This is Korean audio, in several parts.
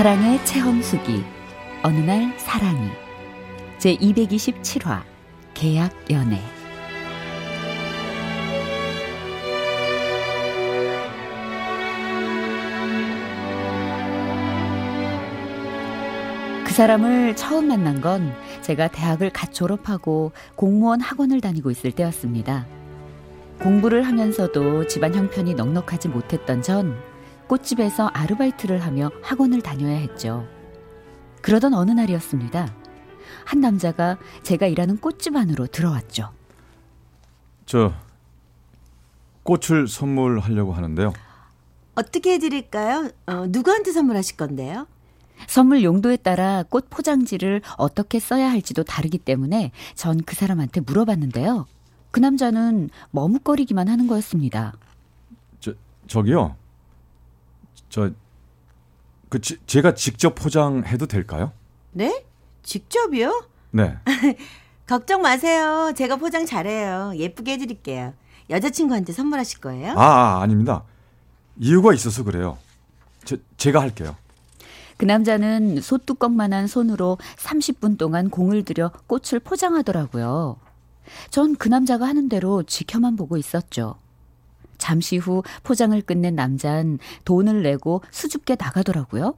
사랑의 체험수기 어느 날 사랑이 제 227화 계약 연애 그 사람을 처음 만난 건 제가 대학을 갓 졸업하고 공무원 학원을 다니고 있을 때였습니다. 공부를 하면서도 집안 형편이 넉넉하지 못했던 전 꽃집에서 아르바이트를 하며 학원을 다녀야 했죠. 그러던 어느 날이었습니다. 한 남자가 제가 일하는 꽃집 안으로 들어왔죠. 저 꽃을 선물하려고 하는데요. 어떻게 해드릴까요? 어, 누구한테 선물하실 건데요? 선물 용도에 따라 꽃 포장지를 어떻게 써야 할지도 다르기 때문에 전 그 사람한테 물어봤는데요. 그 남자는 머뭇거리기만 하는 거였습니다. 저 저기요. 저, 그, 지, 제가 직접 포장해도 될까요? 네? 직접이요? 네. 걱정 마세요. 제가 포장 잘해요. 예쁘게 해드릴게요. 여자친구한테 선물하실 거예요? 아, 아 아닙니다. 이유가 있어서 그래요. 제, 제가 할게요. 그 남자는 소뚜껑만한 손으로 30분 동안 공을 들여 꽃을 포장하더라고요. 전 그 남자가 하는 대로 지켜만 보고 있었죠. 잠시 후 포장을 끝낸 남자는 돈을 내고 수줍게 나가더라고요.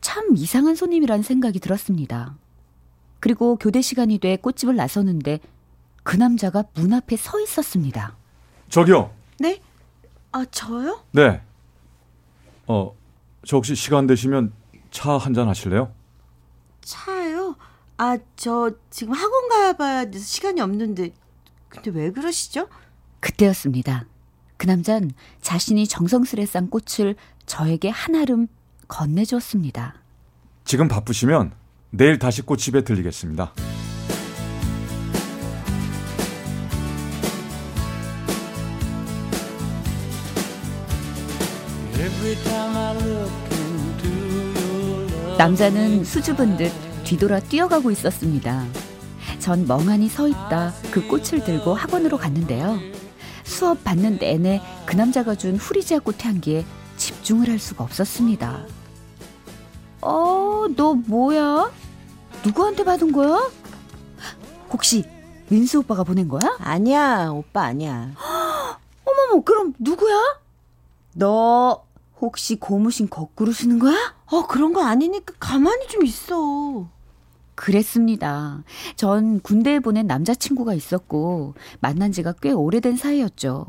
참 이상한 손님이란 생각이 들었습니다. 그리고 교대 시간이 돼 꽃집을 나서는데 그 남자가 문 앞에 서 있었습니다. 저기요. 네? 아, 저요? 네. 어, 저 혹시 시간 되시면 차 한 잔 하실래요? 차요? 아, 저 지금 학원 가봐야 돼서 시간이 없는데. 근데 왜 그러시죠? 그때였습니다. 그 남잔 자신이 정성스레 싼 꽃을 저에게 한아름 건네주었습니다. 지금 바쁘시면 내일 다시 꽃집에 들리겠습니다. 남자는 수줍은 듯 뒤돌아 뛰어가고 있었습니다. 전 멍하니 서 있다 그 꽃을 들고 학원으로 갔는데요. 수업 받는 내내 그 남자가 준 후리지아 꽃 향기에 집중을 할 수가 없었습니다. 어, 너 뭐야? 누구한테 받은 거야? 혹시 민수 오빠가 보낸 거야? 아니야, 오빠 아니야. 어머머, 그럼 누구야? 너 혹시 고무신 거꾸로 쓰는 거야? 어, 그런 거 아니니까 가만히 좀 있어. 그랬습니다. 전 군대에 보낸 남자친구가 있었고 만난 지가 꽤 오래된 사이였죠.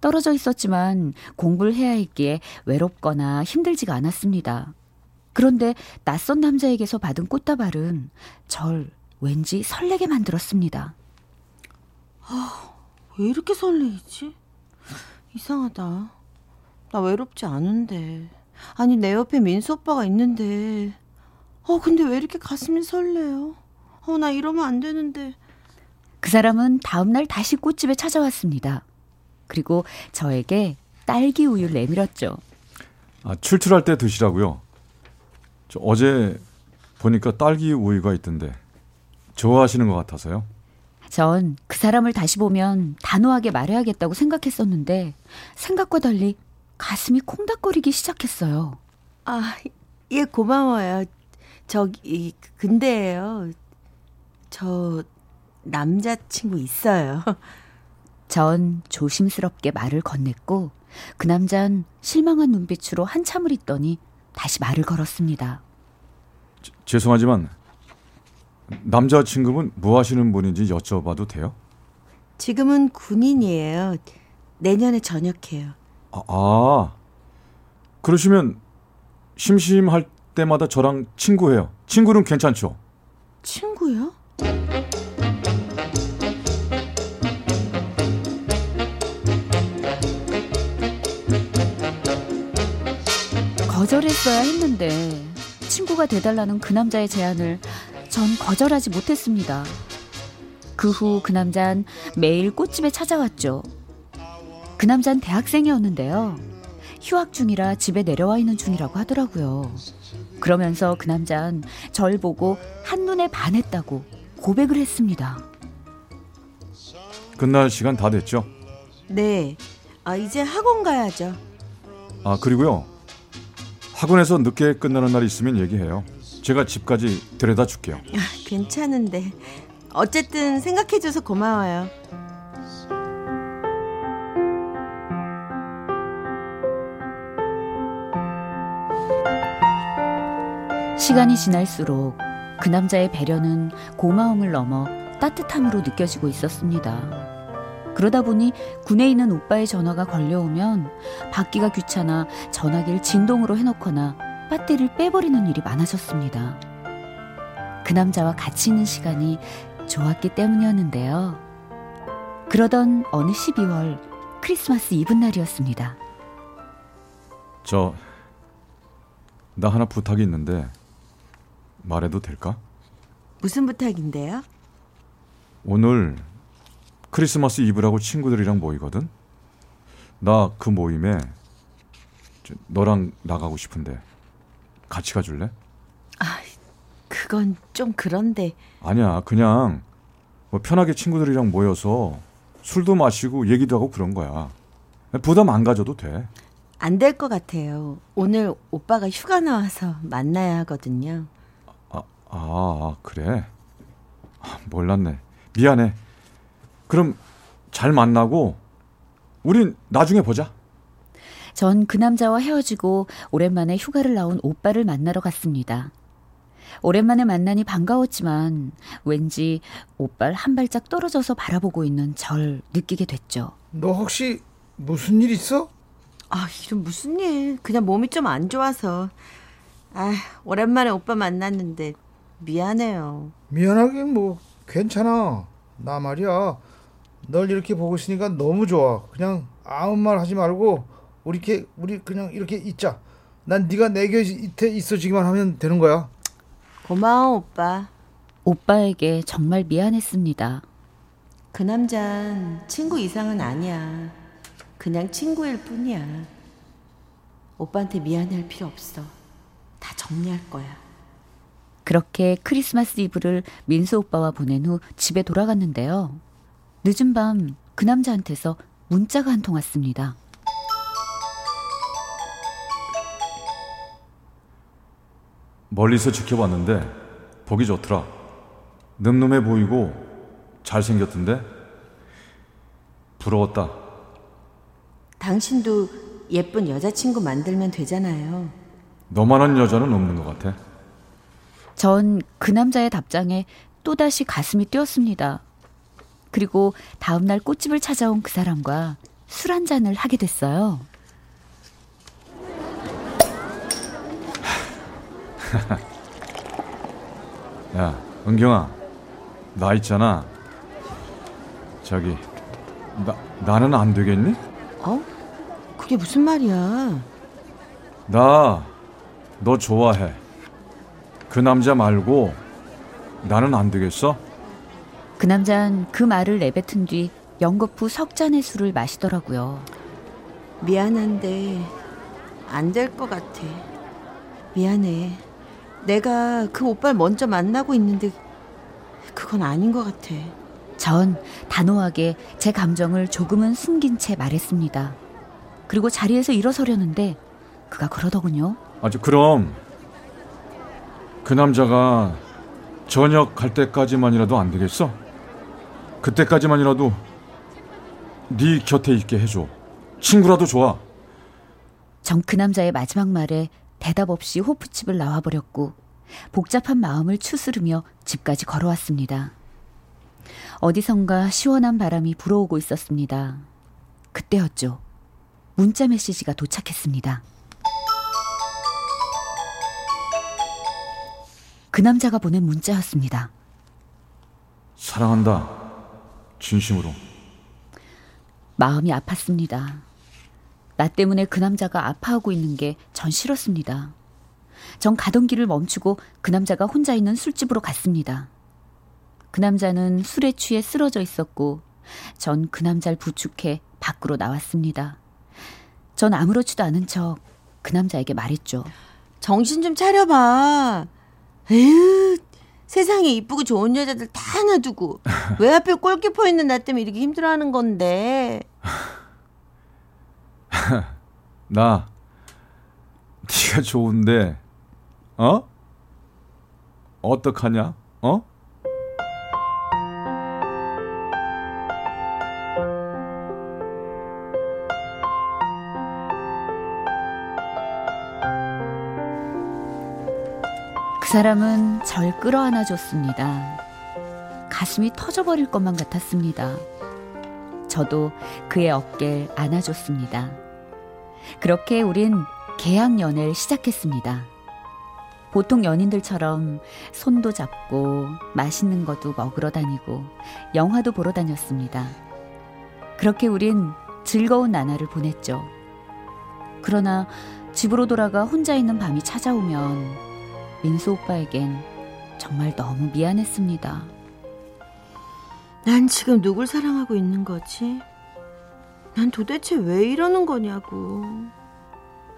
떨어져 있었지만 공부를 해야 했기에 외롭거나 힘들지가 않았습니다. 그런데 낯선 남자에게서 받은 꽃다발은 절 왠지 설레게 만들었습니다. 아, 왜 이렇게 설레이지? 이상하다. 나 외롭지 않은데. 아니, 내 옆에 민수 오빠가 있는데. 어, 근데 왜 이렇게 가슴이 설레요? 어, 나 이러면 안 되는데. 그 사람은 다음날 다시 꽃집에 찾아왔습니다. 그리고 저에게 딸기 우유를 내밀었죠. 아, 출출할 때 드시라고요. 저 어제 보니까 딸기 우유가 있던데 좋아하시는 것 같아서요. 전 그 사람을 다시 보면 단호하게 말해야겠다고 생각했었는데 생각과 달리 가슴이 콩닥거리기 시작했어요. 아, 예, 고마워요. 저기 근데요. 저 남자친구 있어요. 전 조심스럽게 말을 건넸고 그 남잔 실망한 눈빛으로 한참을 있더니 다시 말을 걸었습니다. 저, 죄송하지만 남자친구분 뭐 하시는 분인지 여쭤봐도 돼요? 지금은 군인이에요. 내년에 전역해요. 아, 아 그러시면 심심할 때마다 저랑 친구해요. 친구는 괜찮죠? 친구요? 거절했어야 했는데 친구가 돼달라는 그 남자의 제안을 전 거절하지 못했습니다. 그 후 그 남잔 매일 꽃집에 찾아왔죠. 그 남잔 대학생이었는데요. 휴학 중이라 집에 내려와 있는 중이라고 하더라고요. 그러면서 그 남잔 절 보고 한눈에 반했다고 고백을 했습니다. 끝날 시간 다 됐죠? 네. 아, 이제 학원 가야죠. 아, 그리고요. 학원에서 늦게 끝나는 날 있으면 얘기해요. 제가 집까지 데려다 줄게요. 아, 괜찮은데. 어쨌든 생각해줘서 고마워요. 시간이 지날수록 그 남자의 배려는 고마움을 넘어 따뜻함으로 느껴지고 있었습니다. 그러다 보니 군에 있는 오빠의 전화가 걸려오면 받기가 귀찮아 전화기를 진동으로 해놓거나 배터리를 빼버리는 일이 많아졌습니다. 그 남자와 같이 있는 시간이 좋았기 때문이었는데요. 그러던 어느 12월 크리스마스 이브날이었습니다. 저, 나 하나 부탁이 있는데 말해도 될까? 무슨 부탁인데요? 오늘 크리스마스 이브라고 친구들이랑 모이거든? 나 그 모임에 저, 너랑 나가고 싶은데 같이 가줄래? 그건 좀 그런데. 아니야, 그냥 뭐 편하게 친구들이랑 모여서 술도 마시고 얘기도 하고 그런 거야. 부담 안 가져도 돼. 안 될 것 같아요. 오늘 오빠가 휴가 나와서 만나야 하거든요. 아, 아 그래? 아, 몰랐네. 미안해. 그럼 잘 만나고 우린 나중에 보자. 전 그 남자와 헤어지고 오랜만에 휴가를 나온 오빠를 만나러 갔습니다. 오랜만에 만나니 반가웠지만 왠지 오빠를 한 발짝 떨어져서 바라보고 있는 절 느끼게 됐죠. 너 혹시 무슨 일 있어? 아, 이런 무슨 일. 그냥 몸이 좀 안 좋아서. 아, 오랜만에 오빠 만났는데 미안해요. 미안하긴 뭐 괜찮아. 나 말이야. 널 이렇게 보고 있으니까 너무 좋아. 그냥 아무 말 하지 말고 우리 이렇게 우리 그냥 이렇게 있자. 난 네가 내 곁에 있어주기만 하면 되는 거야. 고마워, 오빠. 오빠에게 정말 미안했습니다. 그 남잔 친구 이상은 아니야. 그냥 친구일 뿐이야. 오빠한테 미안해할 필요 없어. 다 정리할 거야. 그렇게 크리스마스 이브를 민수 오빠와 보낸 후 집에 돌아갔는데요. 늦은 밤 그 남자한테서 문자가 한 통 왔습니다. 멀리서 지켜봤는데 보기 좋더라. 늠름해 보이고 잘생겼던데 부러웠다. 당신도 예쁜 여자친구 만들면 되잖아요. 너만한 여자는 없는 것 같아. 전 그 남자의 답장에 또다시 가슴이 뛰었습니다. 그리고 다음날 꽃집을 찾아온 그 사람과 술 한 잔을 하게 됐어요. 야, 은경아, 나 있잖아. 저기, 나 나는 안 되겠니? 어? 그게 무슨 말이야? 나 너 좋아해. 그 남자 말고 나는 안 되겠어? 그 남잔 그 말을 내뱉은 뒤 연거푸 석 잔의 술을 마시더라고요. 미안한데 안 될 것 같아. 미안해. 내가 그 오빠를 먼저 만나고 있는데 그건 아닌 것 같아. 전 단호하게 제 감정을 조금은 숨긴 채 말했습니다. 그리고 자리에서 일어서려는데 그가 그러더군요. 아주 그럼 그 남자가 저녁 갈 때까지만이라도 안 되겠어? 그때까지만이라도 네 곁에 있게 해줘. 친구라도 좋아. 전그 남자의 마지막 말에 대답 없이 호프집을 나와버렸고 복잡한 마음을 추스르며 집까지 걸어왔습니다. 어디선가 시원한 바람이 불어오고 있었습니다. 그때였죠. 문자 메시지가 도착했습니다. 그 남자가 보낸 문자였습니다. 사랑한다. 진심으로. 마음이 아팠습니다. 나 때문에 그 남자가 아파하고 있는 게 전 싫었습니다. 전 가던 길을 멈추고 그 남자가 혼자 있는 술집으로 갔습니다. 그 남자는 술에 취해 쓰러져 있었고 전 그 남자를 부축해 밖으로 나왔습니다. 전 아무렇지도 않은 척 그 남자에게 말했죠. 정신 좀 차려봐. 에휴, 세상에 이쁘고 좋은 여자들 다 놔두고 왜 앞에 골키퍼 있는 나 때문에 이렇게 힘들어하는 건데. 나 네가 좋은데 어? 어떡하냐? 어? 그 사람은 절 끌어안아 줬습니다. 가슴이 터져버릴 것만 같았습니다. 저도 그의 어깨를 안아줬습니다. 그렇게 우린 계약 연애를 시작했습니다. 보통 연인들처럼 손도 잡고 맛있는 것도 먹으러 다니고 영화도 보러 다녔습니다. 그렇게 우린 즐거운 나날을 보냈죠. 그러나 집으로 돌아가 혼자 있는 밤이 찾아오면 민수 오빠에겐 정말 너무 미안했습니다. 난 지금 누굴 사랑하고 있는 거지? 난 도대체 왜 이러는 거냐고.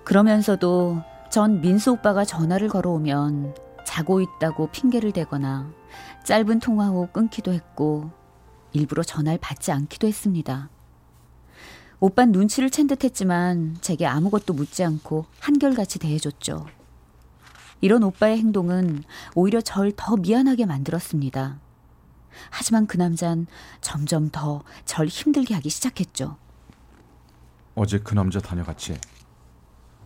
그러면서도 전 민수 오빠가 전화를 걸어오면 자고 있다고 핑계를 대거나 짧은 통화 후 끊기도 했고 일부러 전화를 받지 않기도 했습니다. 오빤 눈치를 챈 듯 했지만 제게 아무것도 묻지 않고 한결같이 대해줬죠. 이런 오빠의 행동은 오히려 절 더 미안하게 만들었습니다. 하지만 그 남잔 점점 더 절 힘들게 하기 시작했죠. 어제 그 남자 다녀갔지?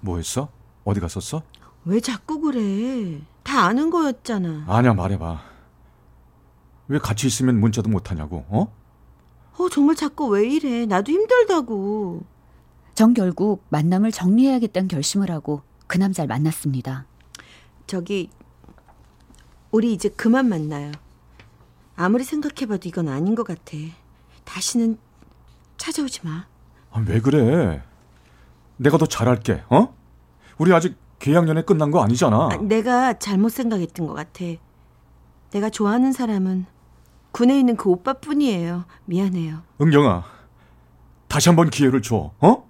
뭐 했어? 어디 갔었어? 왜 자꾸 그래? 다 아는 거였잖아. 아냐 말해봐. 왜 같이 있으면 문자도 못하냐고? 어? 어, 정말 자꾸 왜 이래? 나도 힘들다고. 전 결국 만남을 정리해야겠다는 결심을 하고 그 남자를 만났습니다. 저기 우리 이제 그만 만나요. 아무리 생각해봐도 이건 아닌 것 같아. 다시는 찾아오지 마. 아, 왜 그래? 내가 더 잘할게. 어? 우리 아직 계약연애 끝난 거 아니잖아. 아, 내가 잘못 생각했던 것 같아. 내가 좋아하는 사람은 군에 있는 그 오빠뿐이에요. 미안해요. 은경아, 다시 한번 기회를 줘. 어?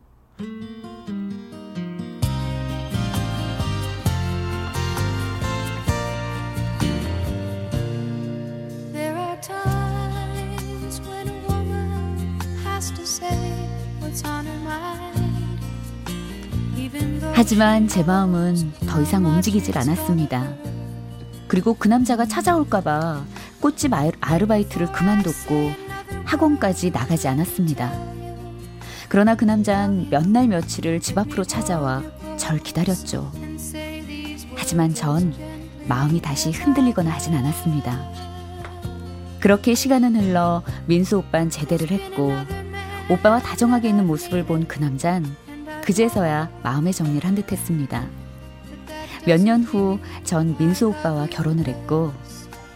하지만 제 마음은 더 이상 움직이질 않았습니다. 그리고 그 남자가 찾아올까봐 꽃집 아르- 아르바이트를 그만뒀고 학원까지 나가지 않았습니다. 그러나 그 남자는 몇 날 며칠을 집 앞으로 찾아와 절 기다렸죠. 하지만 전 마음이 다시 흔들리거나 하진 않았습니다. 그렇게 시간은 흘러 민수 오빠는 제대를 했고 오빠와 다정하게 있는 모습을 본 그 남잔 그제서야 마음의 정리를 한 듯 했습니다. 몇 년 후 전 민수 오빠와 결혼을 했고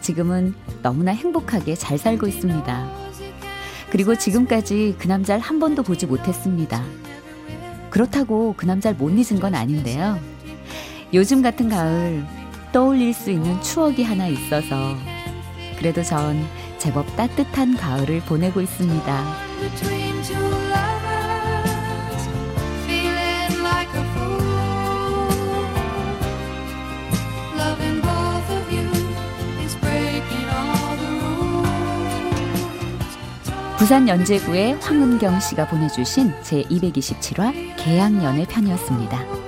지금은 너무나 행복하게 잘 살고 있습니다. 그리고 지금까지 그 남자를 한 번도 보지 못했습니다. 그렇다고 그 남자를 못 잊은 건 아닌데요. 요즘 같은 가을 떠올릴 수 있는 추억이 하나 있어서 그래도 전 제법 따뜻한 가을을 보내고 있습니다. 부산 연제구의 황은경 씨가 보내주신 제227화 계양연애 편이었습니다.